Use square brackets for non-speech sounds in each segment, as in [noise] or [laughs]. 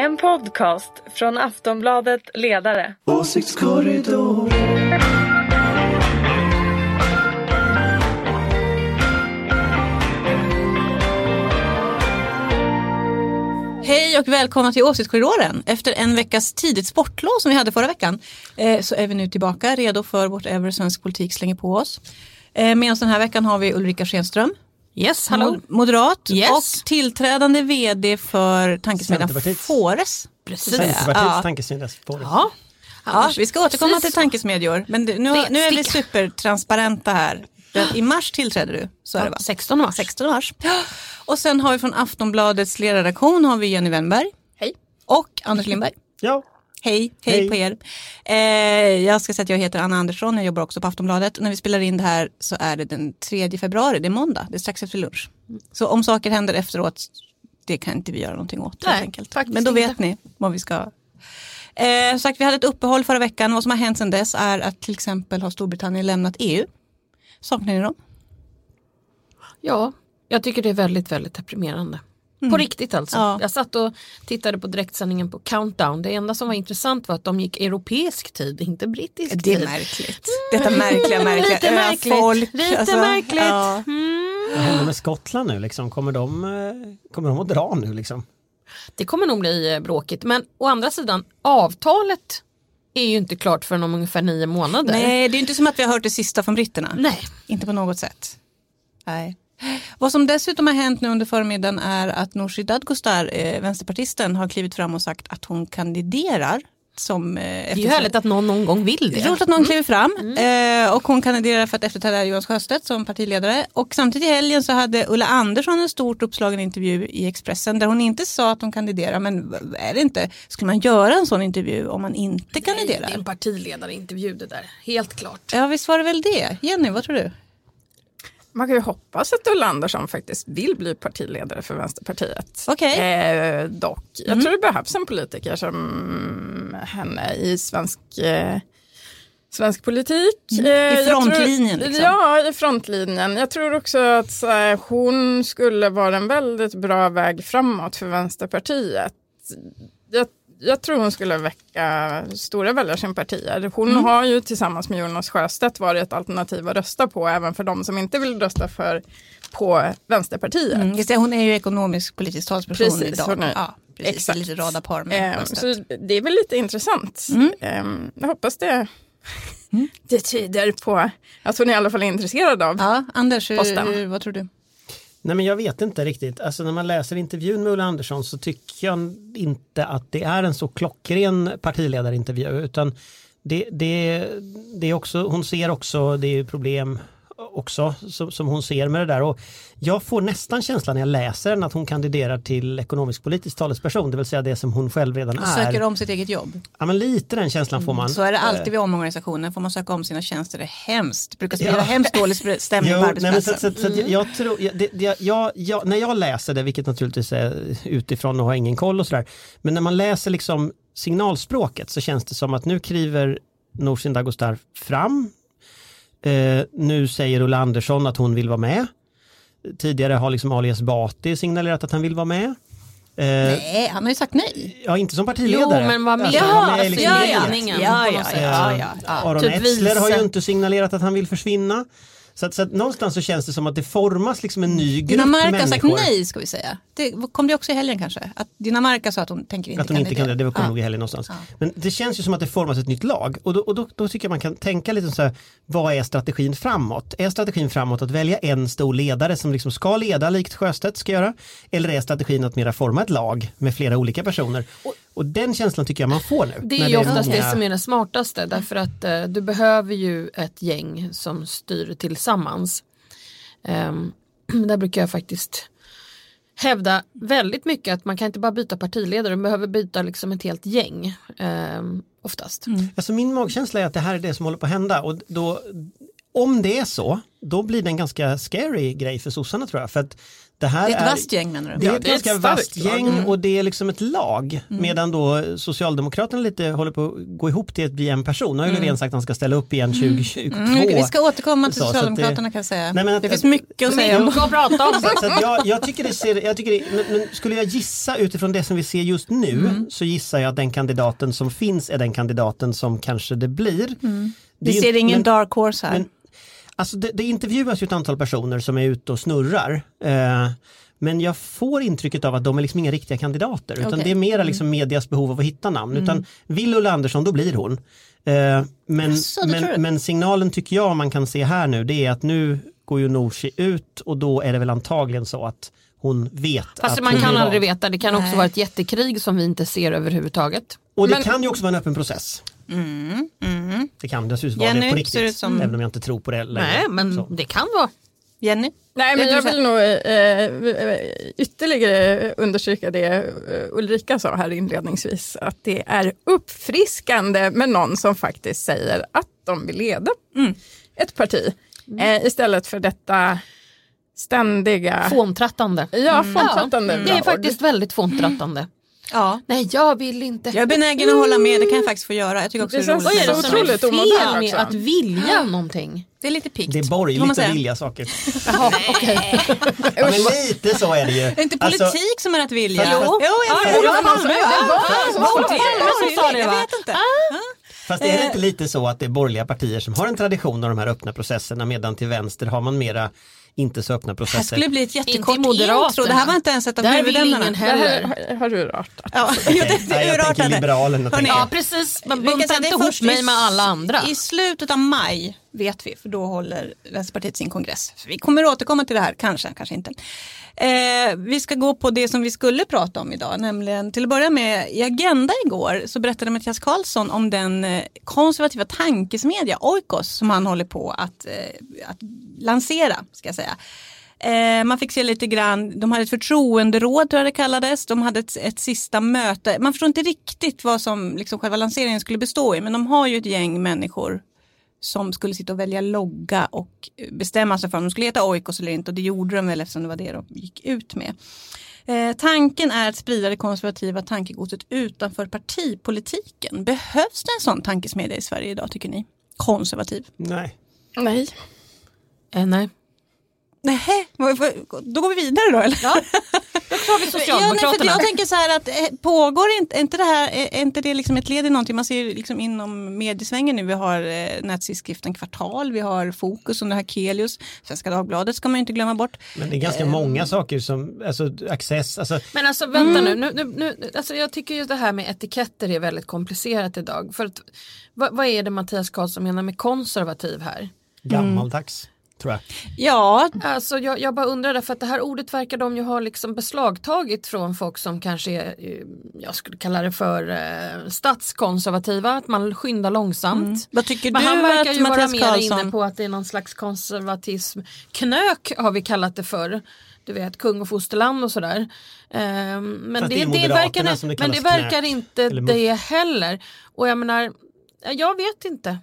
En podcast från Aftonbladet Ledare. Åsiktskorridor. Hej och välkomna till Åsiktskorridoren. Efter en veckas tidigt sportlov som vi hade förra veckan eh, så är vi nu tillbaka redo för vårt svensk politik slänger på oss. Eh, med oss den här veckan har vi Ulrika Schenström. Yes, hallå. Mod- Moderat Yes. och tillträdande vd för tankesmedjan. Fores. Precis. Centerpartiets Ja. tankesmedja spår. Ja. Ja, vi ska återkomma Precis. till tankesmedjor men nu, nu är vi supertransparenta här. I mars tillträder du, så är det va? 16 mars. 16 mars. Och sen har vi från Aftonbladets ledarredaktion har vi Jenny Wennberg. Hej. Och Anders Lindberg. Ja, Hej, hej, Hej. på er. Eh, jag ska säga att jag heter Anna Andersson, jag jobbar också på Aftonbladet. När vi spelar in det här så är det den 3 februari, det är måndag, det är strax efter lunch. Så om saker händer efteråt, det kan inte vi göra någonting åt Nej, helt enkelt. faktiskt Men då vet inte. ni vad vi ska. Eh, sagt, vi hade ett uppehåll förra veckan, vad som har hänt sedan dess är att till exempel har Storbritannien lämnat EU. Saknar ni dem? Ja, jag tycker det är väldigt, väldigt deprimerande. På riktigt alltså. Ja. Jag satt och tittade på direktsändningen på Countdown. Det enda som var intressant var att de gick europeisk tid, inte brittisk Det är tid. märkligt. Detta märkliga, [laughs] märkliga Lite märkligt. öfolk. Lite alltså, märkligt. ja. Mm. vad händer med Skottland nu liksom? Kommer de, eh, kommer de att dra nu liksom? Det kommer nog bli eh, bråkigt. Men å andra sidan, avtalet är ju inte klart förrän om ungefär nio månader. Nej, det är inte som att vi har hört det sista från britterna. Nej. Inte på något sätt. Nej. Vad som dessutom har hänt nu under förmiddagen är att Nooshi Dadgostar, eh, vänsterpartisten, har klivit fram och sagt att hon kandiderar som eh, Det är härligt att någon någon gång vill det roligt att någon kliver fram eh, och hon kandiderar för att efterträda Jonas Sjöstedt som partiledare. Och samtidigt i helgen så hade Ulla Andersson en stort uppslagen intervju i Expressen där hon inte sa att hon kandiderar men är det inte, skulle man göra en sån intervju om man inte Nej, kandiderar? Det är en partiledarintervju det där, helt klart. Ja visst var det väl det. Jenny, vad tror du? Man kan ju hoppas att Ulla Andersson faktiskt vill bli partiledare för Vänsterpartiet. Okej. Eh, dock, jag tror det behövs en politiker som henne i svensk, eh, svensk politik. Eh, jag frontlinjen, Tror, liksom. Ja, i frontlinjen. Jag tror också att här, hon skulle vara en väldigt bra väg framåt för Vänsterpartiet. Jag, jag tror hon skulle väcka stora väljarsympatier. Hon Mm. har ju tillsammans med Jonas Sjöstedt varit ett alternativ att rösta på även för de som inte vill rösta för på Vänsterpartiet. Mm, just det, hon är ju ekonomisk politisk talsperson Precis, idag. hon är- ja, precis, exakt. Lite rada par med Sjöstedt. så det är väl lite intressant. Mm. Ehm, jag hoppas det, [laughs] det tyder på att hon i alla fall är intresserad av. Ja, Anders, Posten. hur, vad tror du? Nej men jag vet inte riktigt. Alltså när man läser intervjun med Ulla Andersson så tycker jag inte att det är en så klockren partiledarintervju utan det, det, det är också, hon ser också, det är ju problem också som, som hon ser med det där och jag får nästan känslan när jag läser den att hon kandiderar till ekonomisk politisk talesperson, det vill säga det som hon själv redan är. Söker om sitt eget jobb. Ja men lite den känslan får man. Så är det alltid vid omorganisationer. Får man söka om sina tjänster, det är hemskt. Det brukar sprida Ja. hemskt dålig stämning Jo, på nej, men så, arbetsplatsen. så, så, att jag, jag tror, jag, det, det, jag, jag, när jag läser det, vilket naturligtvis är utifrån och har ingen koll och sådär, men när man läser liksom signalspråket så känns det som att nu kliver Nooshi Dadgostar fram. Eh, nu säger Ulla Andersson att hon vill vara med. Tidigare har liksom Ali Esbati signalerat att han vill vara med. Eh, Nej, han har ju sagt nej. Ja, inte som partiledare. Jo, men vad Alltså, menar han? är liksom Ja, med. ja, Ja, ja, ja, ja, ja. Aron Typ Etzler har ju inte signalerat att han vill försvinna. Så att, så att någonstans så känns det som att det formas liksom en ny grupp Dinamarca har sagt människor. nej ska vi säga. Det kom det också i helgen kanske? Att Dinamarca sa att hon tänker inte Att hon inte kan det, det kommer Ja. nog i helgen någonstans. Men det känns ju som att det formas ett nytt lag och då, och då, då tycker jag man kan tänka lite så här, vad är strategin framåt? Är strategin framåt att välja en stor ledare som liksom ska leda likt Sjöstedt ska göra? Eller är strategin att mera forma ett lag med flera olika personer? Och, den känslan tycker jag man får nu. Det är ju oftast många- det som är det smartaste därför att eh, du behöver ju ett gäng som styr tillsammans. Um, [clears throat] där brukar jag faktiskt hävda väldigt mycket att man kan inte bara byta partiledare, man behöver byta liksom ett helt gäng. ehm, oftast. Alltså min magkänsla är att det här är det som håller på att hända och då om det är så, då blir det en ganska scary grej för sossarna tror jag. För att det här Det är ett är, vasst gäng menar det du? är Ja, ett det är ett ganska starkt vasst gäng Mm. och det är liksom ett lag. Medan då Socialdemokraterna lite håller på att gå ihop till att bli en person. Nu har ju Löfven sagt att han ska ställa upp igen 2022. Mm, vi ska återkomma till Så, så att det- Socialdemokraterna kan jag säga. Nej, men att- det finns mycket att säga om. Mycket att prata om. [laughs] Så, jag, jag tycker det ser, jag tycker det, men, men skulle jag gissa utifrån det som vi ser just nu Mm. så gissar jag att den kandidaten som finns är den kandidaten som kanske det blir. Det Mm. Vi är ju- ser ingen men- dark horse här. men- Alltså det, det intervjuas ju ett antal personer som är ute och snurrar. Eh, men jag får intrycket av att de är liksom inga riktiga kandidater utan. Mm. det är mera liksom medias behov av att hitta namn. Utan vill Ulla Andersson då blir hon. Eh, men, du? men, men signalen tycker jag man kan se här nu det är att nu går ju Nooshi ut och då är det väl antagligen så att hon vet Fast att man kan aldrig veta, det kan också Nej. vara ett jättekrig som vi inte ser överhuvudtaget. Och det Men- kan ju också vara en öppen process. Det kan dessutom vara Mm, Jenny, det på ser det riktigt. som- Även om jag inte tror på det längre. Nej, men Så. det kan vara. Jenny? Nej, men jag vill nog eh, ytterligare understryka det eh, Ulrika sa här inledningsvis, att det är uppfriskande med någon som faktiskt säger att de vill leda ett parti. Eh, istället för detta ständiga... Fåntrattande. Ja, fåntrattande. Det är faktiskt väldigt fåntrattande. Ja. Nej, jag vill inte. Jag är benägen att hålla med, det kan jag faktiskt få göra. Jag tycker också Det det är roligt. Vad är det Så som är fel med att vilja någonting? Det är lite pikt. Det är borgerligt att vilja saker. [laughs] Jaha, okej. Ja, men lite så är det ju. Det är inte Alltså, politik som är att vilja. Jo. jo jag Ja, vet. Olof Ja, Palme, ja, det var ja, som ja, sa det. ja, Jag vet inte. Fast är det inte lite så att det är borgerliga partier som har en tradition av de här öppna processerna medan till vänster har man mera inte så öppna Det processer. skulle bli ett jättekort intro. Det här var inte ens ett av huvudämnena. ingen Det här har, rört. Ja, [laughs] det, det jag tänker. Liberalerna. Ja, precis. Men Vi kan bunta säga det inte ihop först mig med alla andra. I slutet av maj vet vi, för då håller Vänsterpartiet sin kongress. Så vi kommer återkomma till det här, kanske, kanske inte. Eh, vi ska gå på det som vi skulle prata om idag, nämligen till att börja med i Agenda igår så berättade Mattias Karlsson om den eh, konservativa tankesmedja Oikos som han håller på att, eh, att lansera, ska jag säga. Eh, man fick se lite grann, de hade ett förtroenderåd tror jag det kallades, de hade ett, ett sista möte. Man förstår inte riktigt vad som liksom själva lanseringen skulle bestå i men de har ju ett gäng människor som skulle sitta och välja logga och bestämma sig för om de skulle heta Oikos eller inte och det gjorde de väl eftersom det var det de gick ut med. Eh, tanken är att sprida det konservativa tankegodset utanför partipolitiken. Behövs det en sån tankesmedja i Sverige idag tycker ni? Konservativ? Nej. Nej. Eh, nej. Nej, då går vi vidare då eller? Ja, [laughs] då tar vi Ja, nej, för Socialdemokraterna. jag tänker så här att eh, pågår inte, inte det här, är inte det liksom ett led i någonting? Man ser liksom inom mediesvängen nu, vi har eh, nättidskriften Kvartal, vi har Fokus och det här Kelius, Svenska Dagbladet ska man ju inte glömma bort. Men det är ganska många saker som, alltså access, alltså Men alltså vänta nu, nu, nu, nu alltså jag tycker ju det här med etiketter är väldigt komplicerat idag. För att, vad, vad är det Mattias Karlsson menar med konservativ här? gammaldags. Tror jag. Ja, Alltså jag, jag bara undrar därför att det här ordet verkar de ju ha liksom beslagtagit från folk som kanske är, eh, jag skulle kalla det för eh, statskonservativa, att man skyndar långsamt. vad tycker Men du han verkar att ju vara Mattias mer Karlsson... inne på att det är någon slags konservatism. Knök har vi kallat det för. Du vet kung och fosterland och sådär. Ehm, men det, det det, verkar, det men det verkar knök. inte det heller. Och jag menar, jag vet inte.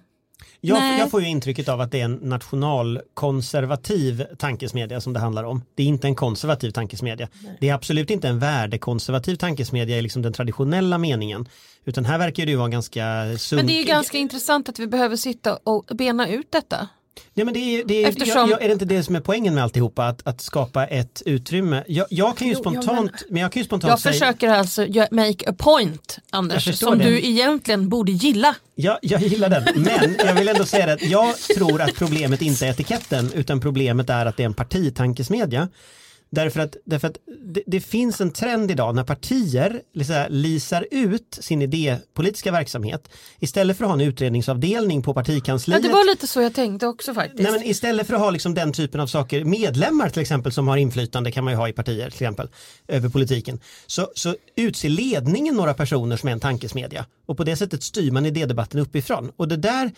Jag, Nej. jag får ju intrycket av att det är en nationalkonservativ tankesmedja som det handlar om. Det är inte en konservativ tankesmedja. Det är absolut inte en värdekonservativ tankesmedja i liksom den traditionella meningen. Utan här verkar det ju vara ganska sunk... Men det är ju ganska intressant att vi behöver sitta och bena ut detta. Nej, men det är, det är, Eftersom- jag, jag, är det inte det som är poängen med alltihopa? Att, att skapa ett utrymme. Jag, jag kan ju Jo, spontant, men, jag kan ju spontant Jag säga... försöker alltså make a point, Anders, som det. du egentligen borde gilla. Ja, jag gillar den, men jag vill ändå säga att jag tror att problemet inte är etiketten utan problemet är att det är en partitankesmedja. Därför att, därför att det, det finns en trend idag när partier liksom, lisar ut sin idépolitiska verksamhet istället för att ha en utredningsavdelning på Ja, partikansliet. det var lite så jag tänkte också faktiskt. Nej, men istället för att ha liksom den typen av saker, medlemmar till exempel som har inflytande kan man ju ha i partier till exempel över politiken. Så, så utser ledningen några personer som är en tankesmedja och på det sättet styr man idédebatten uppifrån. Och det där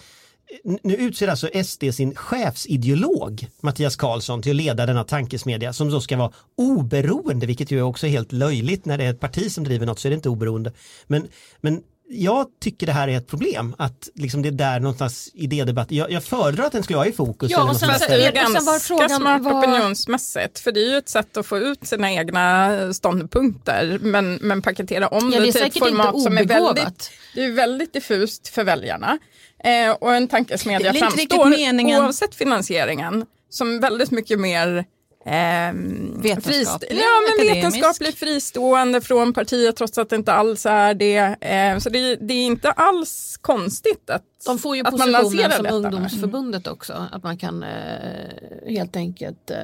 nu utser alltså SD sin chefsideolog Mattias Karlsson till att leda denna tankesmedja som då ska vara oberoende, vilket ju är också helt löjligt när det är ett parti som driver något så är det inte oberoende. Men, men jag tycker det här är ett problem, att liksom det är där någonstans idédebatt, jag, jag föredrar att den skulle vara i fokus. Ja, och sen så. Det är Och sen var ganska frågan smart vad- opinionsmässigt, för det är ju ett sätt att få ut sina egna ståndpunkter, men, men paketera om Ja, det är det till ett format som är väldigt, det är väldigt diffust för väljarna. Eh, och en tankesmedja framstår, meningen- oavsett finansieringen, som väldigt mycket mer Ehm, Vetenskaplig, frist- ja, men akademisk. vetenskapligt fristående från partiet trots att det inte alls är det. Eh, så det, det är inte alls konstigt att, De får ju positionen som detta. ungdomsförbundet också. Att man kan eh, helt enkelt eh,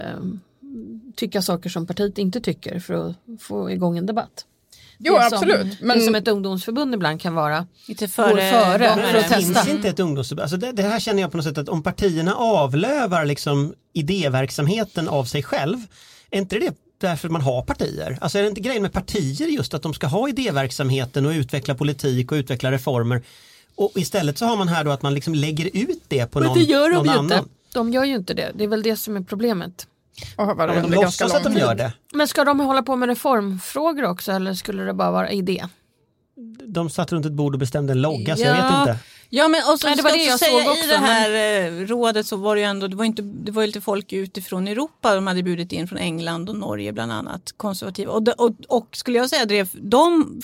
tycka saker som partiet inte tycker för att få igång en debatt. Jo, det absolut. Som, men Det som ett ungdomsförbund ibland kan vara. Lite före, före för det testa. finns inte ett ungdomsförbund. Alltså det, det här känner jag på något sätt att om partierna avlövar liksom idéverksamheten av sig själv, är inte det därför man har partier? Alltså är det inte grejen med partier just att de ska ha idéverksamheten och utveckla politik och utveckla reformer? Och istället så har man här då att man liksom lägger ut det på Men någon, det gör de någon ju annan. inte. De gör ju inte det. Det är väl det som är problemet. Har varit Ja, de låtsas att de gör det. Men ska de hålla på med reformfrågor också eller skulle det bara vara idé? De satt runt ett bord och bestämde en logga så jag Ja. vet inte. Ja men och så Nej, det var det jag säga såg i också, det här eh, rådet så var det ju ändå, det var, inte, det var ju lite folk utifrån Europa, de hade bjudit in från England och Norge bland annat, konservativa. Och, de, och, och skulle jag säga, de, de,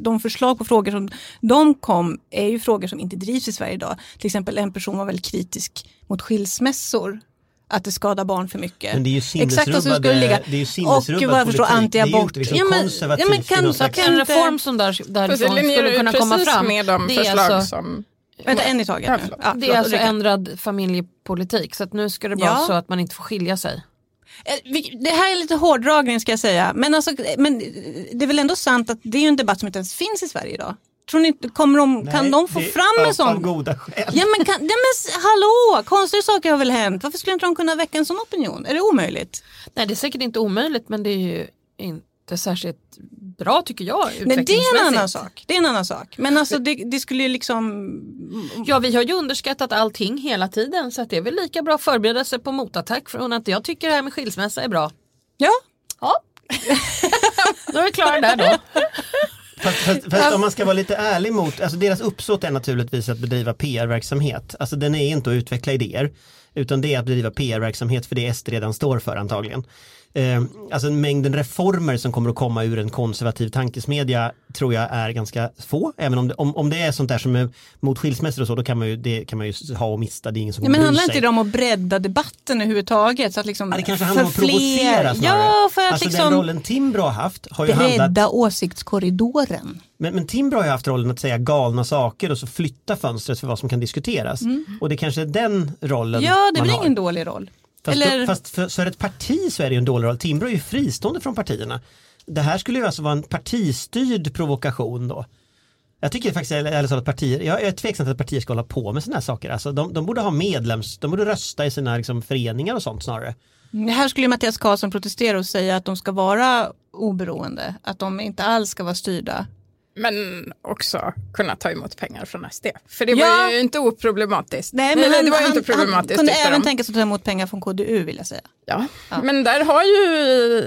de förslag på frågor som de kom är ju frågor som inte drivs i Sverige idag. Till exempel en person var väldigt kritisk mot skilsmässor. Att det skadar barn för mycket. Men det är ju skulle ligga. det är ju Och sinnesrubbad vad jag förstår. Det anti-abort. liksom Ja, men- ja, men kan- kan- En reform som där, det därifrån skulle kunna komma fram. med de det är förslag alltså, som... Vänta, en i taget. Ja, förlåt. Ja, det är förlåt, alltså ändrad familjepolitik så att nu ska det vara Ja. så att man inte får skilja sig. Eh, Det här är lite hårdragning ska jag säga. Men, alltså, men det är väl ändå sant att det är ju en debatt som inte ens finns i Sverige idag. Tror ni kommer de, Nej, kan de få det- fram en sån? goda skäl. Ja men, kan, ja, men hallå, konstiga saker har väl hänt. Varför skulle inte de kunna väcka en sån opinion? Är det omöjligt? Nej det är säkert inte omöjligt men det är ju inte särskilt bra tycker jag Nej, det är en annan sak. Det är en annan sak. Men alltså det, det skulle ju liksom... Ja vi har ju underskattat allting hela tiden så att det är väl lika bra att förbereda sig på motattack från att jag tycker det här med skilsmässa är bra. Ja, Ja. [laughs] då är vi klara där då. [laughs] Fast, fast, fast om man ska vara lite ärlig mot, alltså deras uppsåt är naturligtvis att bedriva PR-verksamhet. Alltså den är inte att utveckla idéer, utan det är att bedriva PR-verksamhet för det SD redan står för antagligen. Eh, alltså mängden reformer som kommer att komma ur en konservativ tankesmedja tror jag är ganska få. Även om det, om, om det är sånt där som är mot skilsmässor och så, då kan man ju, det kan man ju ha och mista, det är ingen som ja men handlar sig. inte det om att bredda debatten överhuvudtaget? Så att liksom Ja, det kanske handlar om att provocera snarare. Ja, för att alltså liksom den rollen Timbro har haft har ju handlat bredda åsiktskorridoren. Men, men Timbro har ju haft rollen att säga galna saker och så flytta fönstret för vad som kan diskuteras. Och det kanske är den rollen Mm. Ja, det har. ingen dålig roll. Fast, Eller- då, fast för, för ett parti så är det ju en dålig roll. Timbro är ju fristående från partierna. Det här skulle ju alltså vara en partistyrd provokation då. Jag tycker faktiskt ärligt att partier, jag är tveksam till att partier ska hålla på med sådana här saker. Alltså, de, de borde ha medlems, de borde rösta i sina liksom, föreningar och sånt snarare. Här skulle Mattias Karlsson protestera och säga att de ska vara oberoende, att de inte alls ska vara styrda. Men också kunna ta emot pengar från SD. För det Ja. var ju inte oproblematiskt. Nej, men det, han, det var han, inte problematiskt. han kunde även tänka sig att ta emot pengar från KDU vill jag säga. Ja. Ja. Men där har ju,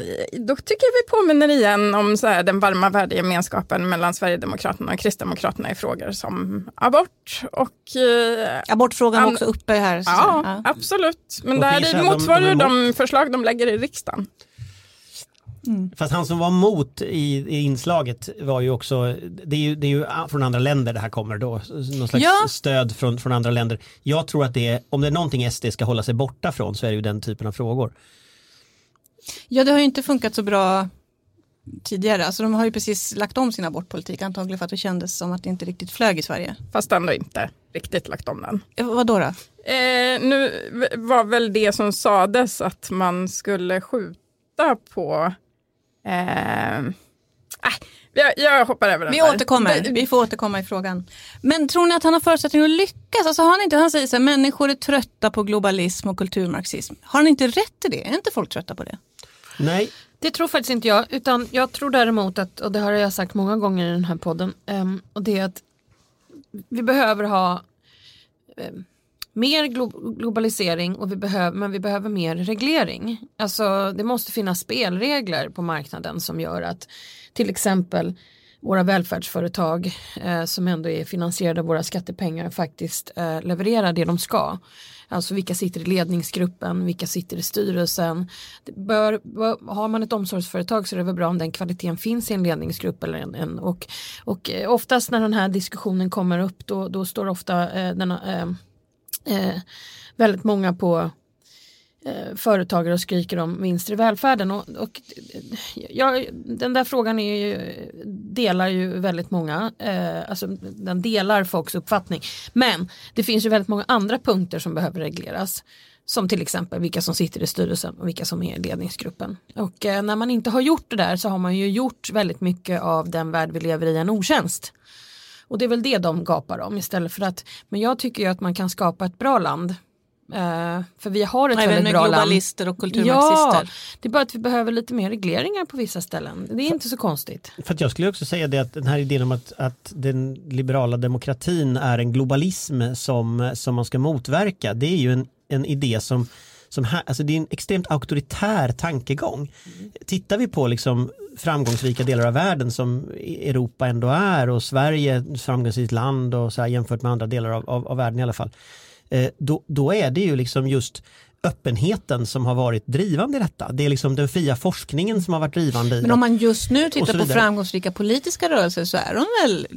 då tycker jag vi påminner igen om så här, den varma värdegemenskapen mellan Sverigedemokraterna och Kristdemokraterna i frågor som abort och eh, Abortfrågan var An- också uppe här. så- Ja, absolut. Men Och de- motsvarar de de förslag de lägger i riksdagen. Fast han som var mot i, i inslaget var ju också, det är ju, det är ju från andra länder det här kommer då, någon slags Ja. stöd från, från andra länder. Jag tror att det är, om det är någonting SD ska hålla sig borta från så är det ju den typen av frågor. Ja, det har ju inte funkat så bra tidigare. Alltså, de har ju precis lagt om sin abortpolitik, antagligen för att det kändes som att det inte riktigt flög i Sverige. Fast ändå inte riktigt lagt om den. Eh, vad då? då? Eh, nu var väl det som sades att man skulle skjuta på... Eh, jag, jag hoppar över den Vi där. återkommer, Det- vi får återkomma i frågan. Men tror ni att han har förutsättningar att lyckas? Alltså har han inte, han säger så här, människor är trötta på globalism och kulturmarxism. Har han inte rätt i det? Är inte folk trötta på det? Nej, Det tror faktiskt inte jag, utan jag tror däremot att, och det har jag sagt många gånger i den här podden, ehm, och det är att vi behöver ha ehm, mer glo- globalisering, och vi behöver, men vi behöver mer reglering. Alltså det måste finnas spelregler på marknaden som gör att till exempel våra välfärdsföretag eh, som ändå är finansierade av våra skattepengar faktiskt eh, levererar det de ska. Alltså vilka sitter i ledningsgruppen, vilka sitter i styrelsen. Det bör, bör, har man ett omsorgsföretag så är det väl bra om den kvaliteten finns i en ledningsgrupp. Eller en, en och, och eh, oftast när den här diskussionen kommer upp då, då står ofta eh, denna, eh, eh, väldigt många på eh, företagare och skriker om vinster i välfärden. Och, och ja, den där frågan är ju, delar ju väldigt många, eh, alltså den delar folks uppfattning. Men det finns ju väldigt många andra punkter som behöver regleras. Som till exempel vilka som sitter i styrelsen och vilka som är i ledningsgruppen. Och eh, när man inte har gjort det där så har man ju gjort väldigt mycket av den värld vi lever i en otjänst. Och det är väl det de gapar om istället för att, men jag tycker ju att man kan skapa ett bra land Uh, för vi har ett Även väldigt med bra land. globalister och Ja, kulturmarxister. det är bara att vi behöver lite mer regleringar på vissa ställen. Det är inte så konstigt. För att jag skulle också säga det att den här idén om att, att den liberala demokratin är en globalism som, som man ska motverka. Det är ju en, en idé som, som här, alltså det är en extremt auktoritär tankegång. Tittar vi på liksom framgångsrika delar av världen som Europa ändå är och Sverige framgångsrikt land och så här jämfört med andra delar av, av, av världen i alla fall. Eh, då, då är det ju liksom just öppenheten som har varit drivande i detta. Det är liksom den fria forskningen som har varit drivande i Men om man just nu tittar på framgångsrika politiska rörelser så är de väl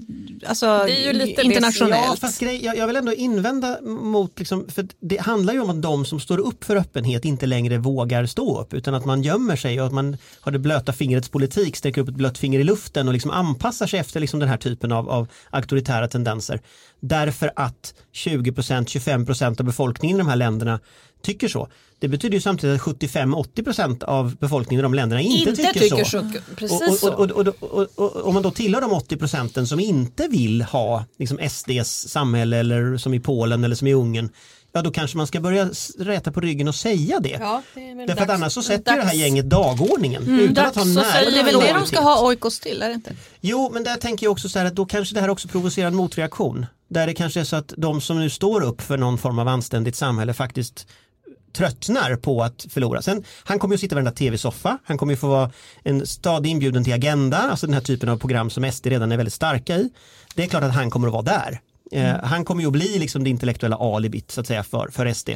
alltså, Det är ju lite internationellt. Ja, fast grej, jag, jag vill ändå invända mot, liksom, för det handlar ju om att de som står upp för öppenhet inte längre vågar stå upp utan att man gömmer sig och att man har det blöta fingrets politik, sträcker upp ett blött finger i luften och liksom anpassar sig efter liksom den här typen av, av auktoritära tendenser. Därför att 20-25% av befolkningen i de här länderna tycker så. Det betyder ju samtidigt att 75-80% av befolkningen i de länderna inte, Inte tycker, tycker så. så. Precis och, och, och, och, om man då tillhör de 80 procenten som inte vill ha liksom SDs samhälle eller som i Polen eller som i Ungern, ja då kanske man ska börja räta på ryggen och säga det. Ja, det Därför att dags- annars så sätter ju det här dags. gänget dagordningen utan att ha dags att nära säga Och det är väl det de ska ha oikos till, är det inte? Jo, men där tänker jag också så här att då kanske det här också provocerar en motreaktion. Där det kanske är så att de som nu står upp för någon form av anständigt samhälle faktiskt tröttnar på att förlora. Sen, han kommer ju att sitta i varenda tv-soffa, han kommer ju få vara en stadig inbjuden till Agenda, alltså den här typen av program som SD redan är väldigt starka i. Det är klart att han kommer att vara där. Eh, han kommer ju att bli liksom det intellektuella alibit så att säga för, för SD.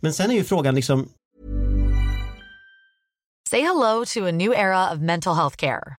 Men sen är ju frågan liksom, Say hello to a new era of mental health care.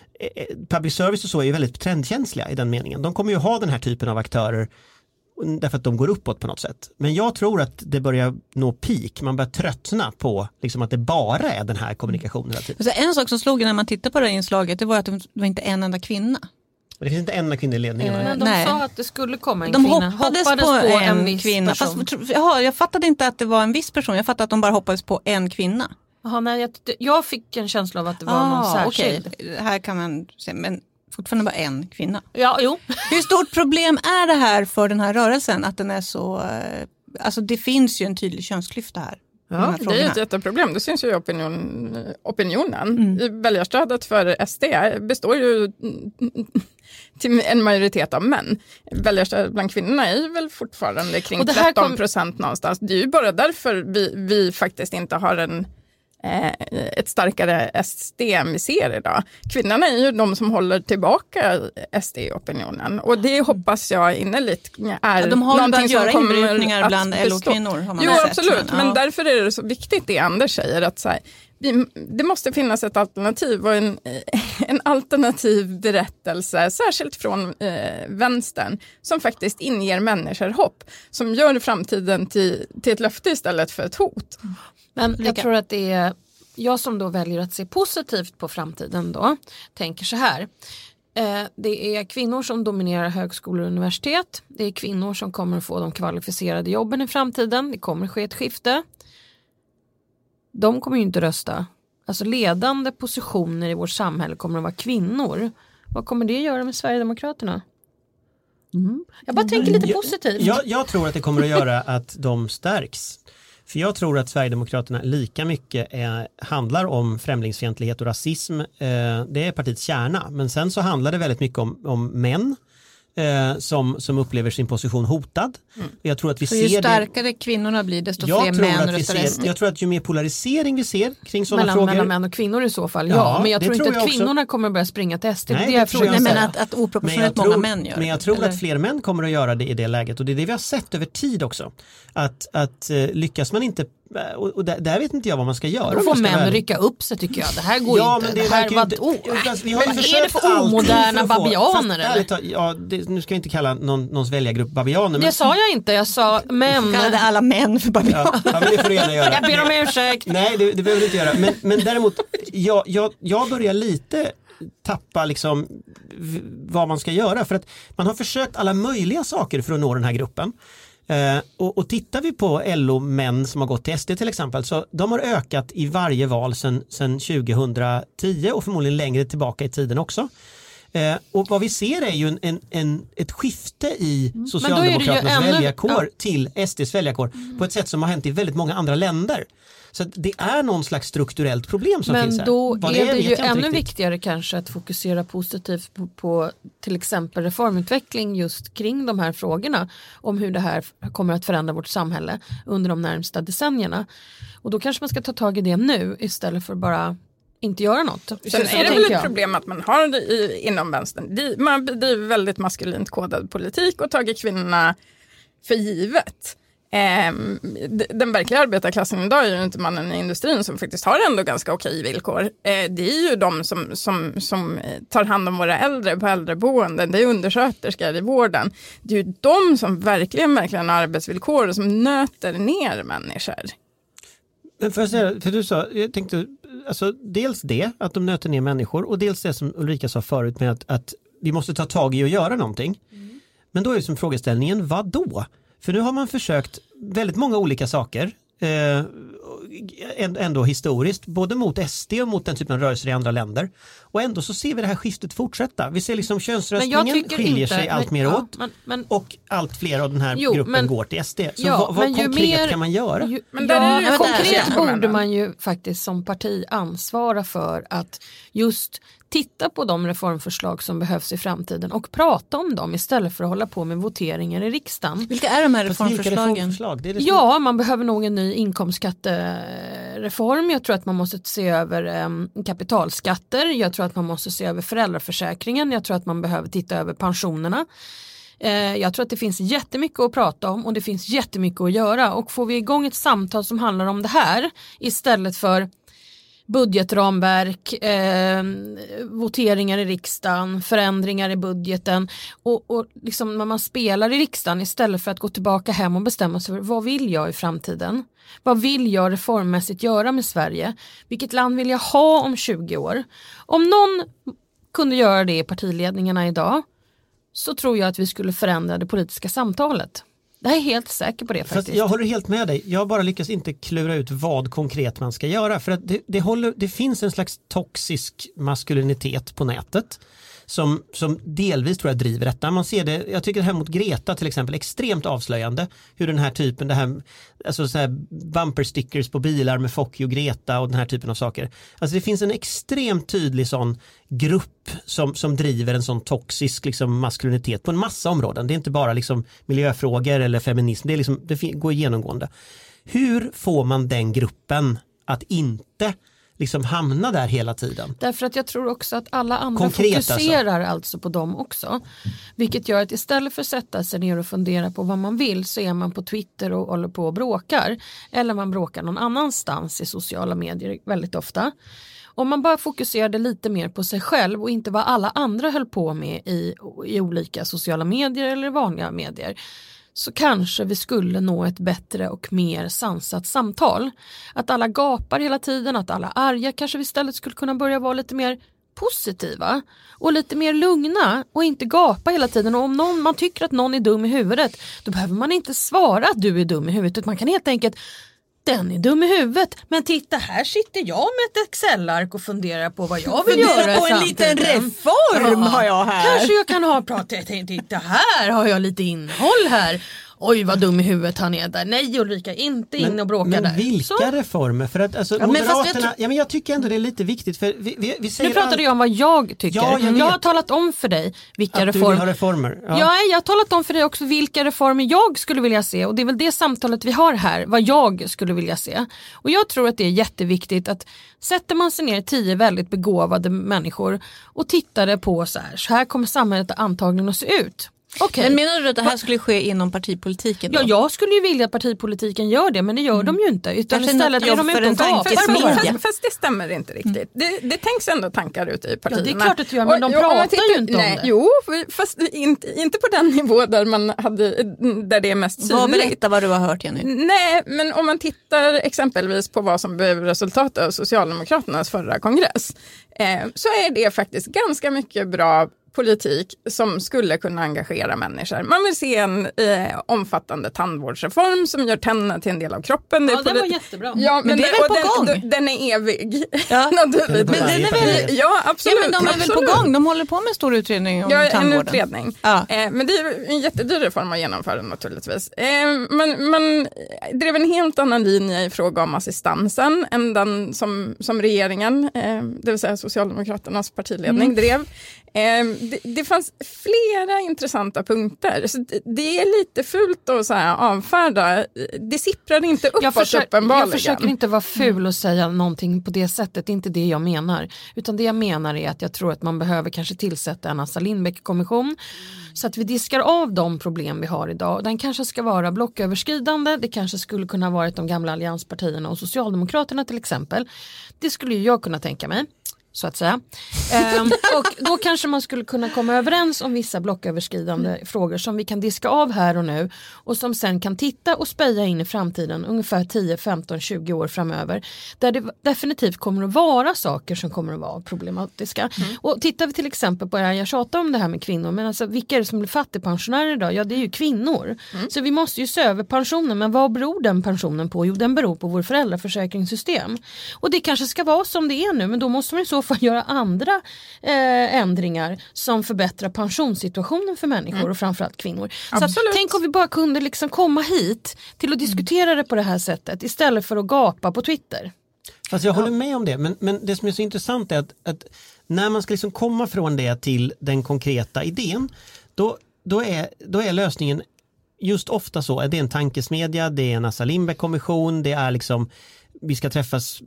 Eh, public service och så är ju väldigt trendkänsliga i den meningen. De kommer ju ha den här typen av aktörer därför att de går uppåt på något sätt. Men jag tror att det börjar nå peak, man börjar tröttna på liksom att det bara är den här kommunikationen hela tiden. Så en sak som slog en när man tittade på det här inslaget det var att det var inte en enda kvinna. Det finns inte en enda kvinna i ledningen. Eh? Men de Nej. sa att det skulle komma en De kvinna. hoppades, på, en, viss kvinna. Fast, jag fattade inte att det var en viss person, jag fattade att de bara hoppades på en kvinna. Jaha, nej, jag, jag fick en känsla av att det var någon Ah, särskild. okej. Här kan man se, men fortfarande bara en kvinna. Ja, jo. [laughs] Hur stort problem är det här för den här rörelsen? Att den är så, eh, alltså det finns ju en tydlig könsklyfta här. i de här Ja, det är ett jätteproblem. Det syns ju i opinion, opinionen. I Väljarstödet för SD består ju till en majoritet av män. Väljarstödet bland kvinnorna är ju väl fortfarande kring Och det här 13 kom- procent någonstans. Det är ju bara därför vi, vi faktiskt inte har en ett starkare SD än vi ser idag. Kvinnorna är ju de som håller tillbaka SD i opinionen och det hoppas jag innerligt är Ja, de har någonting som göra kommer att bland. LO-kvinnor, Jo sett, absolut, men, men, ja. därför är det så viktigt det Anders säger att så här, det måste finnas ett alternativ och en, [laughs] en alternativ berättelse, särskilt från eh, vänstern, som faktiskt inger människor hopp, som gör framtiden till, till ett löfte istället för ett hot. Men jag tror att det är jag som då väljer att se positivt på framtiden då, tänker så här. Eh, det är kvinnor som dominerar högskolor och universitet. Det är kvinnor som kommer att få de kvalificerade jobben i framtiden. Det kommer att ske ett skifte. De kommer ju inte rösta. Alltså ledande positioner i vårt samhälle kommer att vara kvinnor. Vad kommer det att göra med Sverigedemokraterna? Mm. Jag bara tänker lite positivt. Jag, jag, tror att det kommer att göra att de stärks. För jag tror att Sverigedemokraterna lika mycket är, handlar om främlingsfientlighet och rasism. Eh, det är partiets kärna. Men sen så handlar det väldigt mycket om, om män eh, som, som upplever sin position hotad. Mm. Jag tror att vi så ser ju starkare det... kvinnorna blir desto jag fler män röstar SD. Jag tror att ju mer polarisering vi ser kring sådana mellan, frågor. Mellan män och kvinnor i så fall, ja. ja men jag tror inte tror att kvinnorna också. kommer att börja springa till SD. Nej, det, det tror jag Nej, men att, att oproportionerligt många män gör Men jag tror eller? att fler män kommer att göra det i det läget och det är det vi har sett över tid också. Att, att uh, lyckas man inte och, och där, där, vet inte jag vad man ska göra. Då får män rycka upp sig tycker jag. Det här går ja, inte. Men det, det här var inte, oh, vi har men är det för omoderna babianer eller? ja, det, nu ska jag inte kalla någon, någons väljargrupp babianer. Det sa jag inte, jag sa män. Du kallade alla män för babianer. Ja, men det får du gärna göra. Jag ber om ursäkt. Nej, det, det behöver du inte göra. Men, men däremot, jag, jag, jag börjar lite tappa liksom vad man ska göra för att man har försökt alla möjliga saker för att nå den här gruppen. Eh, och, och tittar vi på LO-män som har gått till SD till exempel så de har ökat i varje val sedan 2010 och förmodligen längre tillbaka i tiden också. Eh, och vad vi ser är ju en, en, en ett skifte i mm. Socialdemokraternas ännu... väljarkår ja. till SDs väljarkår mm. på ett sätt som har hänt i väldigt många andra länder. Så det är någon slags strukturellt problem som Men finns här. Men då Vad är det, ju ännu riktigt. viktigare kanske att fokusera positivt på, på, till exempel reformutveckling just kring de här frågorna om hur det här kommer att förändra vårt samhälle under de närmsta decennierna. Och då kanske man ska ta tag i det nu istället för bara inte göra något. Sen så, är det väl ett jag. problem att man har det i, inom vänstern. Man bedriver väldigt maskulint kodad politik och tagit kvinnorna för givet. Eh, den verkliga arbetarklassen idag är ju inte mannen i industrin som faktiskt har ändå ganska okej villkor. Eh, det är ju de som, som, som tar hand om våra äldre på äldreboenden, det är undersköterskor i vården. Det är ju de som verkligen, verkligen har arbetsvillkor och som nöter ner människor. Men för, säga, för du sa, jag tänkte, alltså, dels det, att de nöter ner människor och dels det som Ulrika sa förut med att, att vi måste ta tag i och göra någonting. Mm. Men då är som frågeställningen, vad då? För nu har man försökt väldigt många olika saker eh, ändå historiskt, både mot SD och mot den typen av rörelser i andra länder. Och ändå så ser vi det här skiftet fortsätta. Vi ser liksom könsröstningen skiljer inte, sig allt mer åt men, men, och allt fler av den här jo, gruppen men, går till SD. Så ja, vad, vad konkret mer, kan man göra? Ju, men ja, ja, konkret borde man ju faktiskt som parti ansvara för att just titta på de reformförslag som behövs i framtiden och prata om dem istället för att hålla på med voteringar i riksdagen. Vilka är de här reformförslagen? Reformförslag? Det det ja, man behöver nog en ny inkomstskattereform. Jag tror att man måste se över um, kapitalskatter. Jag tror att man måste se över föräldraförsäkringen. Jag tror att man behöver titta över pensionerna. Eh, jag tror att det finns jättemycket att prata om och det finns jättemycket att göra och får vi igång ett samtal som handlar om det här istället för budgetramverk, eh, voteringar i riksdagen, förändringar i budgeten och, och liksom när man spelar i riksdagen istället för att gå tillbaka hem och bestämma sig för vad vill jag i framtiden? Vad vill jag reformmässigt göra med Sverige? Vilket land vill jag ha om 20 år? Om någon kunde göra det i partiledningarna idag så tror jag att vi skulle förändra det politiska samtalet. Jag är helt säker på det faktiskt. Fast jag håller helt med dig. Jag bara lyckas inte klura ut vad konkret man ska göra. För att det, det, håller, det finns en slags toxisk maskulinitet på nätet som, som delvis tror jag driver detta. Man ser det, jag tycker det här mot Greta till exempel, extremt avslöjande hur den här typen, det här, alltså så här bumper stickers på bilar med Fuck you Greta och den här typen av saker. Alltså det finns en extremt tydlig sån grupp som, som driver en sån toxisk liksom, maskulinitet på en massa områden. Det är inte bara liksom miljöfrågor eller feminism, det, är liksom, det går genomgående. Hur får man den gruppen att inte liksom hamna där hela tiden. Därför att jag tror också att alla andra Konkret alltså. fokuserar alltså. på dem också. Vilket gör att istället för att sätta sig ner och fundera på vad man vill så är man på Twitter och håller på och bråkar. Eller man bråkar någon annanstans i sociala medier väldigt ofta. Om man bara fokuserade lite mer på sig själv och inte vad alla andra höll på med i, i olika sociala medier eller vanliga medier så kanske vi skulle nå ett bättre och mer sansat samtal. Att alla gapar hela tiden, att alla är arga kanske vi istället skulle kunna börja vara lite mer positiva och lite mer lugna och inte gapa hela tiden. Och om någon, man tycker att någon är dum i huvudet då behöver man inte svara att du är dum i huvudet. Man kan helt enkelt den är dum i huvudet. Men titta här sitter jag med ett Excel-ark och funderar på vad jag vill Fundera göra på en liten reform har jag här. Kanske jag kan ha pratat, titta här har jag lite innehåll här. Oj vad dum i huvudet han är där. Nej Ulrika, inte in och bråka men där. vilka Så. reformer? För att alltså, Ja, men fast jag Moderaterna, tror- ja, men jag tycker ändå det är lite viktigt för vi, vi, vi säger Nu pratade all- jag om vad jag tycker. Ja, jag jag, vet. har talat om för dig vilka att du vill reformer. ha reformer. Ja. jag har talat om för dig också vilka reformer jag skulle vilja se och det är väl det samtalet vi har här, vad jag skulle vilja se. Och jag tror att det är jätteviktigt att sätter man sig ner tio väldigt begåvade människor och tittade på så här, så här kommer samhället antagligen att se ut. Okej. Men menar du att det här skulle ske inom partipolitiken? Då? Ja, jag skulle ju vilja att partipolitiken gör det men det gör de ju inte. Utan Kanske istället är de en och. Fast, fast det stämmer inte riktigt. Det, det tänks ändå tankar ute i partierna. Ja, det är klart att det gör, men de om man pratar ju inte om nej, det. Jo, fast inte, inte på den [laughs] nivå där, man hade, där det är mest synligt. Vad berätta vad du har hört Jenny. Nej, men om man tittar exempelvis på vad som blev resultatet av Socialdemokraternas förra kongress eh, så är det faktiskt ganska mycket bra politik som skulle kunna engagera människor. Man vill se en eh, omfattande tandvårdsreform som gör tänderna till en del av kroppen. Ja, är den var jättebra. Ja, men, det är väl på den, gång? Den är evig. Ja. Naturligtvis. Men den är väl- Ja, Ja, absolut. men de är väl på absolut. gång, de håller på med en stor utredning om Ja, en tandvården. utredning. Ja. Eh, men det är en jättedyr reform att genomföra naturligtvis. Eh, man, man drev en helt annan linje i fråga om assistansen än den som, som regeringen, eh, det vill säga Socialdemokraternas partiledning, Mm. drev. Det, det fanns flera intressanta punkter. Så det, det är lite fult att så här avfärda. Det sipprar inte uppåt Jag, försöker, uppenbarligen. jag försöker inte vara ful och säga någonting på det sättet, det är inte det jag menar. Utan det jag menar är att jag tror att man behöver kanske tillsätta en Assa Lindbeck-kommission så att vi diskar av de problem vi har idag. Den kanske ska vara blocköverskridande, det kanske skulle kunna varit de gamla allianspartierna och Socialdemokraterna till exempel. Det skulle ju jag kunna tänka mig. Så att säga. Ehm, och då kanske man skulle kunna komma överens om vissa blocköverskridande frågor som vi kan diska av här och nu och som sen kan titta och speja in i framtiden ungefär 10, 15, 20 år framöver. Där det definitivt kommer att vara saker som kommer att vara problematiska. Och tittar vi till exempel på det här, jag tjatar om det här med kvinnor, men alltså vilka är det som blir fattigpensionärer idag? Ja det är ju kvinnor. Så vi måste ju se över pensionen, men vad beror den pensionen på? Jo den beror på vår föräldraförsäkringssystem. Och det kanske ska vara som det är nu, men då måste man i så fall [laughs] göra andra eh, ändringar som förbättrar pensionssituationen för människor och framförallt kvinnor. Så att, tänk om vi bara kunde liksom komma hit till att diskutera det på det här sättet istället för att gapa på Twitter. Fast jag håller med om det, men, men det som är så intressant är att, att när man ska liksom komma från det till den konkreta idén, då, då, är, då är lösningen just ofta så, det är en tankesmedja, det är en Assa Lindbeck-kommission, det är liksom vi ska träffas,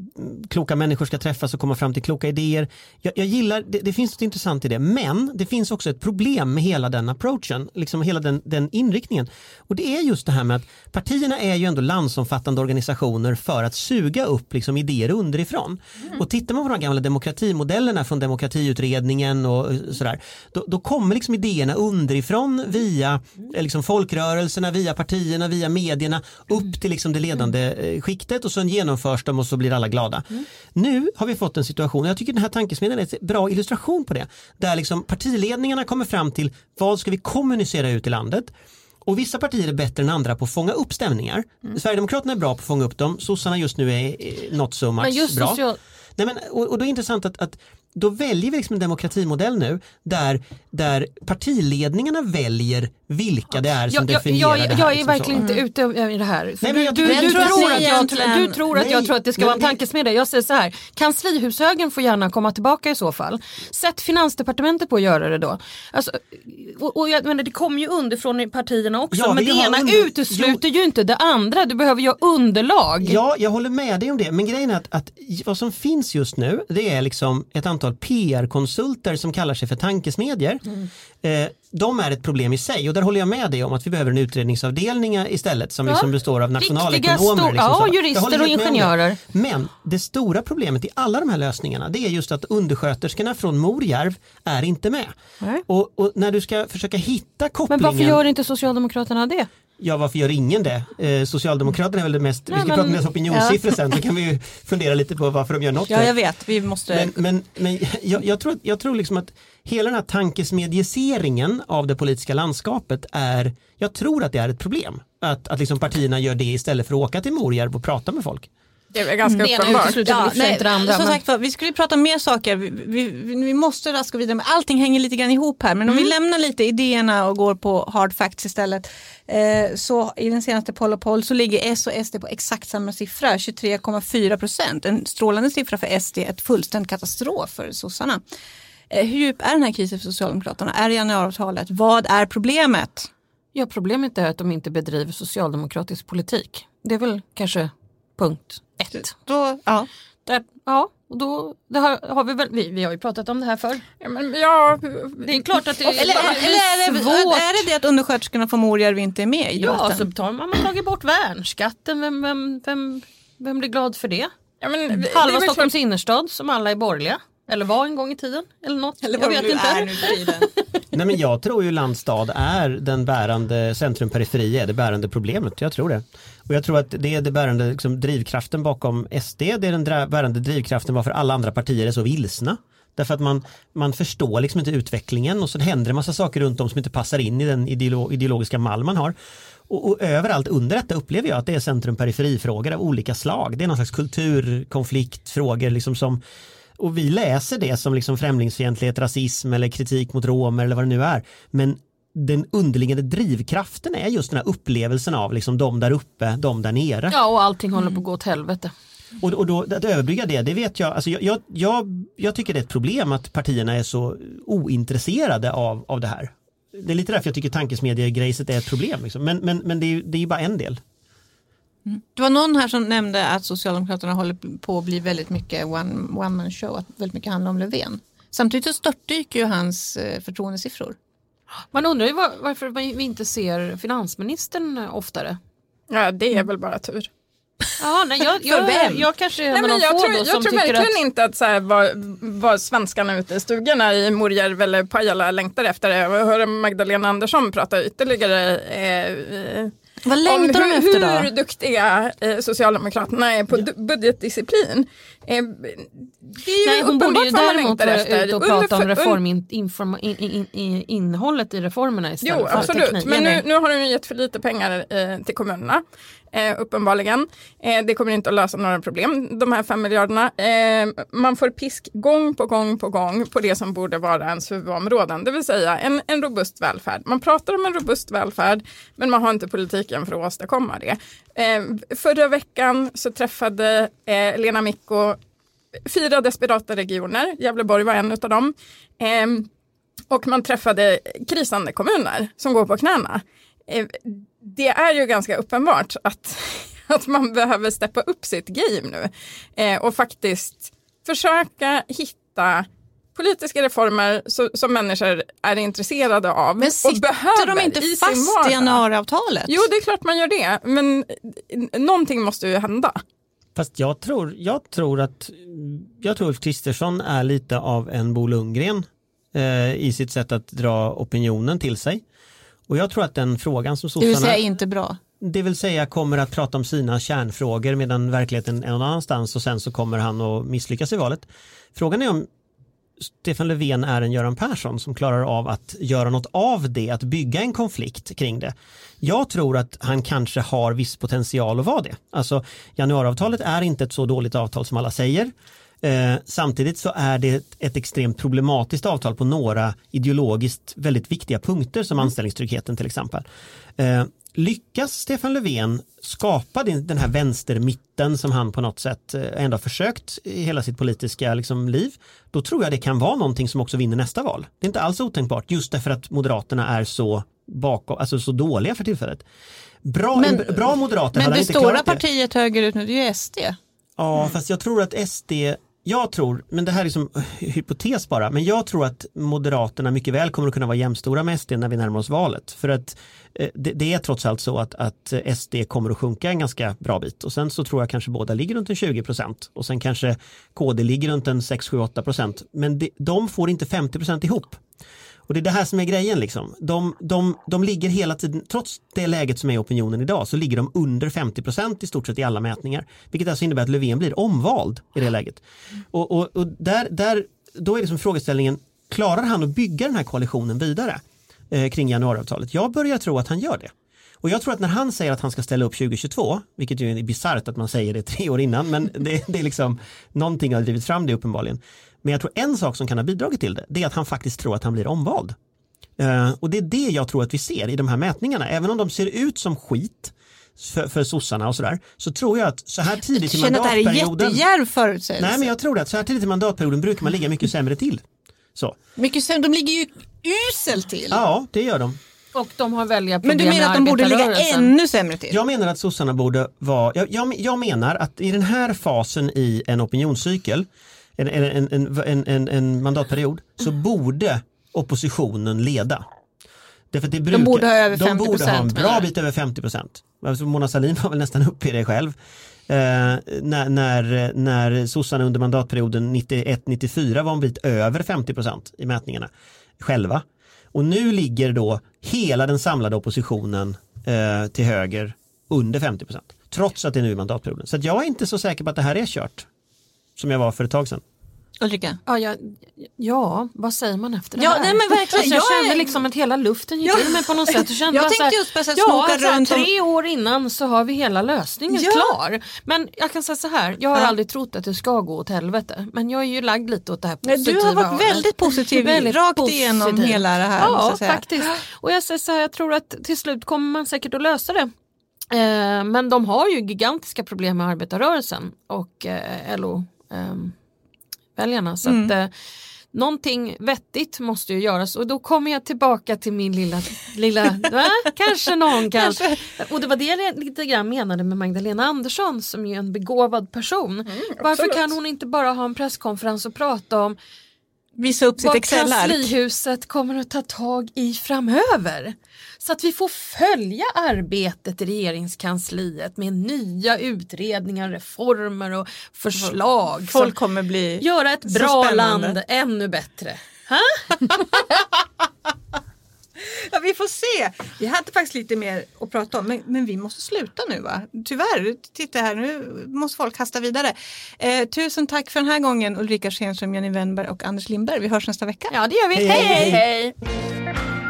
kloka människor ska träffas och komma fram till kloka idéer. Jag, jag gillar, det, det finns något intressant i det, men det finns också ett problem med hela den approachen, liksom hela den, den inriktningen. Och det är just det här med att partierna är ju ändå landsomfattande organisationer för att suga upp liksom idéer underifrån. Och tittar man på de gamla demokratimodellerna från demokratiutredningen och sådär, då, då kommer liksom idéerna underifrån via eh, liksom folkrörelserna, via partierna, via medierna upp till liksom det ledande eh, skiktet och sen genomförs de och så blir alla glada. Nu har vi fått en situation, jag tycker den här tankesmedjan är en bra illustration på det, där liksom partiledningarna kommer fram till vad ska vi kommunicera ut i landet och vissa partier är bättre än andra på att fånga upp stämningar. Sverigedemokraterna är bra på att fånga upp dem, sossarna just nu är eh, not so much Men just bra. social... Nej, men, och, och då är det intressant att, att då väljer vi liksom en demokratimodell nu där, där partiledningarna väljer vilka det är som jag, jag, definierar jag, det här. jag är liksom verkligen så. inte ute i det här. Nej, du, jag- du, jag du, tror att jag, du tror att jag Nej, tror att det ska men vara en tankesmedja. Jag säger så här, kanslihushögen får gärna komma tillbaka i så fall. Sätt finansdepartementet på att göra det då. Alltså, och, och jag menar, det kommer ju underifrån i partierna också Jag men det ena under- utesluter ju inte det andra. Du behöver ju ha underlag. Ja, jag håller med dig om det. Men grejen är att, att vad som finns just nu det är liksom ett antal PR-konsulter som kallar sig för tankesmedjor. Mm. Eh, de är ett problem i sig och där håller jag med dig om att vi behöver en utredningsavdelning istället som Ja, liksom består av nationalekonomer. liksom ja, jurister och ingenjörer. Men det stora problemet i alla de här lösningarna det är just att undersköterskorna från Morjärv är inte med. Och, och när du ska försöka hitta Men kopplingen varför gör inte Socialdemokraterna det? Ja, varför gör ingen det? Eh, Socialdemokraterna är väl det mest, vi Nej, ska men- prata om deras opinionssiffror sen, så kan vi ju fundera lite på varför de gör något. Ja, jag vet. Vi måste... Men, men, men [laughs] jag, jag, tror, jag tror liksom att hela den här tankesmedjiseringen av det politiska landskapet är, jag tror att det är ett problem. Att, att liksom partierna gör det istället för att åka till Morjärv och prata med folk. Det är ganska Det uppenbart. andra. som men- sagt vi skulle prata mer saker. Vi, vi, vi måste raskt gå vidare. Men allting hänger lite grann ihop här. Men om Mm. vi lämnar lite idéerna och går på hard facts istället. Eh, så i den senaste poll och poll så ligger S och SD på exakt samma siffra, 23,4 procent. En strålande siffra för SD, ett fullständigt katastrof för sossarna. Eh, hur djup är den här krisen för Socialdemokraterna? Är det januariavtalet? Vad är problemet? Ja, problemet är att de inte bedriver socialdemokratisk politik. Det är väl kanske punkt ett. Då, ja. Där, ja, och då det har, har vi väl, vi, vi har ju pratat om det här förr. Ja, men, ja, Det är klart att det, Eller, eller är, det, svårt. är det det att undersköterskorna från Morjärv inte är med i Ja, debatten? så tar man, man tagit bort värnskatten, vem, vem, vem, vem blir glad för det? ja, men, det- det Halva väl Stockholms klart- innerstad som alla är borgerliga. Eller var en gång i tiden. Eller något. Eller jag vad vet det nu inte. är nu för tiden. [laughs] Nej men jag tror ju landstad är den bärande, centrum periferi är det bärande problemet, jag tror det. Och jag tror att det är det bärande liksom, drivkraften bakom SD, det är den bärande drivkraften varför alla andra partier är så vilsna. Därför att man, man förstår liksom inte utvecklingen och så händer det massa saker runt om som inte passar in i den ideolo- ideologiska mall man har. Och, och överallt under detta upplever jag att det är centrum periferifrågor av olika slag. Det är någon slags kulturkonfliktfrågor liksom som och vi läser det som liksom främlingsfientlighet, rasism eller kritik mot romer eller vad det nu är. Men den underliggande drivkraften är just den här upplevelsen av liksom de där uppe, de där nere. Ja, och allting håller på att gå åt helvete. Och, och då, att överbrygga det, det vet jag, alltså jag, jag, jag, tycker det är ett problem att partierna är så ointresserade av, av det här. Det är lite därför jag tycker tankesmedjegrejset är ett problem. Liksom. Men, men, men det är ju det är bara en del. Det var någon här som nämnde att Socialdemokraterna håller på att bli väldigt mycket one, one man show, att väldigt mycket handlar om Löfven. Samtidigt så störtdyker ju hans eh, förtroendesiffror. Man undrar ju var, varför vi inte ser finansministern oftare. Ja, det är väl bara tur. Ja, nej, jag, [laughs] jag, vem? jag kanske är Nej, men de jag få tror, då jag tror verkligen att inte att så här, vad, vad svenskarna ute i stugorna i Morjärv eller Pajala längtar efter är att höra Magdalena Andersson prata ytterligare eh, Vad om längtar de hur, efter hur då? duktiga eh, Socialdemokraterna är på budgetdisciplin. Eh, Nej, hon borde ju däremot vara ute och prata om reform, inform, in, in, in, innehållet i reformerna istället Jo, för absolut. Men nu, nu har de gett för lite pengar eh, till kommunerna. Eh, uppenbarligen. Eh, det kommer inte att lösa några problem, de här fem miljarderna. Eh, man får pisk gång på gång på gång på det som borde vara ens huvudområden, det vill säga en, en robust välfärd. Man pratar om en robust välfärd, men man har inte politiken för att åstadkomma det. Eh, förra veckan så träffade eh, Lena Micko fyra desperata regioner, Gävleborg var en av dem. Ehm, och man träffade krisande kommuner som går på knäna. Eh, det är ju ganska uppenbart att, [laughs] att man behöver steppa upp sitt game nu eh, och faktiskt försöka hitta politiska reformer så, som människor är intresserade av Men och sitter behöver de inte i sin fast i januariavtalet? Jo, det är klart man gör det, men någonting måste ju hända. Fast jag tror, jag tror att jag tror Ulf Kristersson är lite av en Bo Lundgren eh, i sitt sätt att dra opinionen till sig. Och jag tror att den frågan som det vill sossarna, säga inte bra. det vill säga kommer att prata om sina kärnfrågor medan verkligheten är någon annanstans och sen så kommer han att misslyckas i valet. Frågan är om Stefan Löfven är en Göran Persson som klarar av att göra något av det, att bygga en konflikt kring det. Jag tror att han kanske har viss potential att vara det. Alltså januariavtalet är inte ett så dåligt avtal som alla säger. Eh, samtidigt så är det ett, ett extremt problematiskt avtal på några ideologiskt väldigt viktiga punkter som anställningstryggheten till exempel. Eh, lyckas Stefan Löfven skapa den, här vänstermitten som han på något sätt eh, ändå har försökt i hela sitt politiska liksom, liv, då tror jag det kan vara någonting som också vinner nästa val. Det är inte alls otänkbart just därför att Moderaterna är så bakom, alltså så dåliga för tillfället. Bra, Men- en, bra moderater Men det inte stora partiet högerut nu det är ju SD. Ja, fast jag tror att SD, jag tror, men det här är som hypotes bara, men jag tror att Moderaterna mycket väl kommer att kunna vara jämstora med SD när vi närmar oss valet. För att eh, det, det är trots allt så att, att eh, SD kommer att sjunka en ganska bra bit och sen så tror jag kanske båda ligger runt en 20 procent och sen kanske KD ligger runt en 6, 7, 8 procent. Men det, de får inte 50 procent ihop. Och det är det här som är grejen liksom. De, de, de ligger hela tiden, trots det läget som är i opinionen idag, så ligger de under 50 procent i stort sett i alla mätningar. Vilket alltså innebär att Löfven blir omvald i det läget. Och, och, och där, där, då är liksom frågeställningen, klarar han att bygga den här koalitionen vidare eh, kring januariavtalet? Jag börjar tro att han gör det. Och jag tror att när han säger att han ska ställa upp 2022, vilket ju är bisarrt att man säger det tre år innan, men det, det är liksom någonting har drivit fram det uppenbarligen. Men jag tror en sak som kan ha bidragit till det, det är att han faktiskt tror att han blir omvald. Eh, och det är det jag tror att vi ser i de här mätningarna, även om de ser ut som skit för, för sossarna och sådär, så tror jag att så här tidigt i Jag känner att det här är mandatperioden jättedjärv förutsägelse. Nej men jag tror att så här tidigt i mandatperioden brukar man ligga mycket sämre till. Så. Mycket sämre, de ligger ju uselt till. Ja, det gör de. Och de har välja Men du menar att de borde ligga ännu sämre till? Jag menar att sossarna borde vara, jag, jag, jag menar att i den här fasen i en opinionscykel, en, en, en, en, en, mandatperiod, så borde oppositionen leda. Därför det brukar, borde ha över de borde ha en 50%, bra bit över 50 procent. Alltså Mona Sahlin var väl nästan uppe i det själv. Eh, när, när, när sossarna under mandatperioden 91-94 var en bit över 50 procent i mätningarna själva. Och nu ligger då hela den samlade oppositionen eh, till höger under 50 procent. Trots att det är nu i mandatperioden. Så jag är inte så säker på att det här är kört. Som jag var för ett tag sedan. Ulrika? Ja, ja, ja, vad säger man efter det Ja, här? nej, men verkligen, Alltså, jag jag är- kände liksom att hela luften gick Ja. ur mig på något sätt. Jag, kände Jag tänkte så här, just här ja, snoka här, runt om- Tre år innan så har vi hela lösningen Ja. klar. Men jag kan säga så här, jag har Ja. aldrig trott att det ska gå åt helvete. Men jag är ju lagd lite åt det här Nej, positiva du har varit hållet. väldigt positiv [laughs] Väldigt rakt positiv. igenom hela det här. Ja, faktiskt. Och jag säger så här, jag tror att till slut kommer man säkert att lösa det. Eh, men de har ju gigantiska problem med arbetarrörelsen och eh, LO-väljarna. så Mm. att eh, någonting vettigt måste ju göras och då kommer jag tillbaka till min lilla, lilla va? kanske någon kan. Och det var det jag lite grann menade med Magdalena Andersson som ju är en begåvad person. Varför kan hon inte bara ha en presskonferens och prata om Visa upp sitt vad kanslihuset kommer att ta tag i framöver. Så att vi får följa arbetet i regeringskansliet med nya utredningar, reformer och förslag. Folk kommer bli... göra ett bra spännande. land ännu bättre. [laughs] Ja, vi får se. Vi hade faktiskt lite mer att prata om men, men vi måste sluta nu va? Tyvärr, titta här nu måste folk hasta vidare. Eh, tusen tack för den här gången Ulrika Schenström, Jenny Wennberg och Anders Lindberg. Vi hörs nästa vecka. Ja det gör vi. Hej, hej, hej. hej.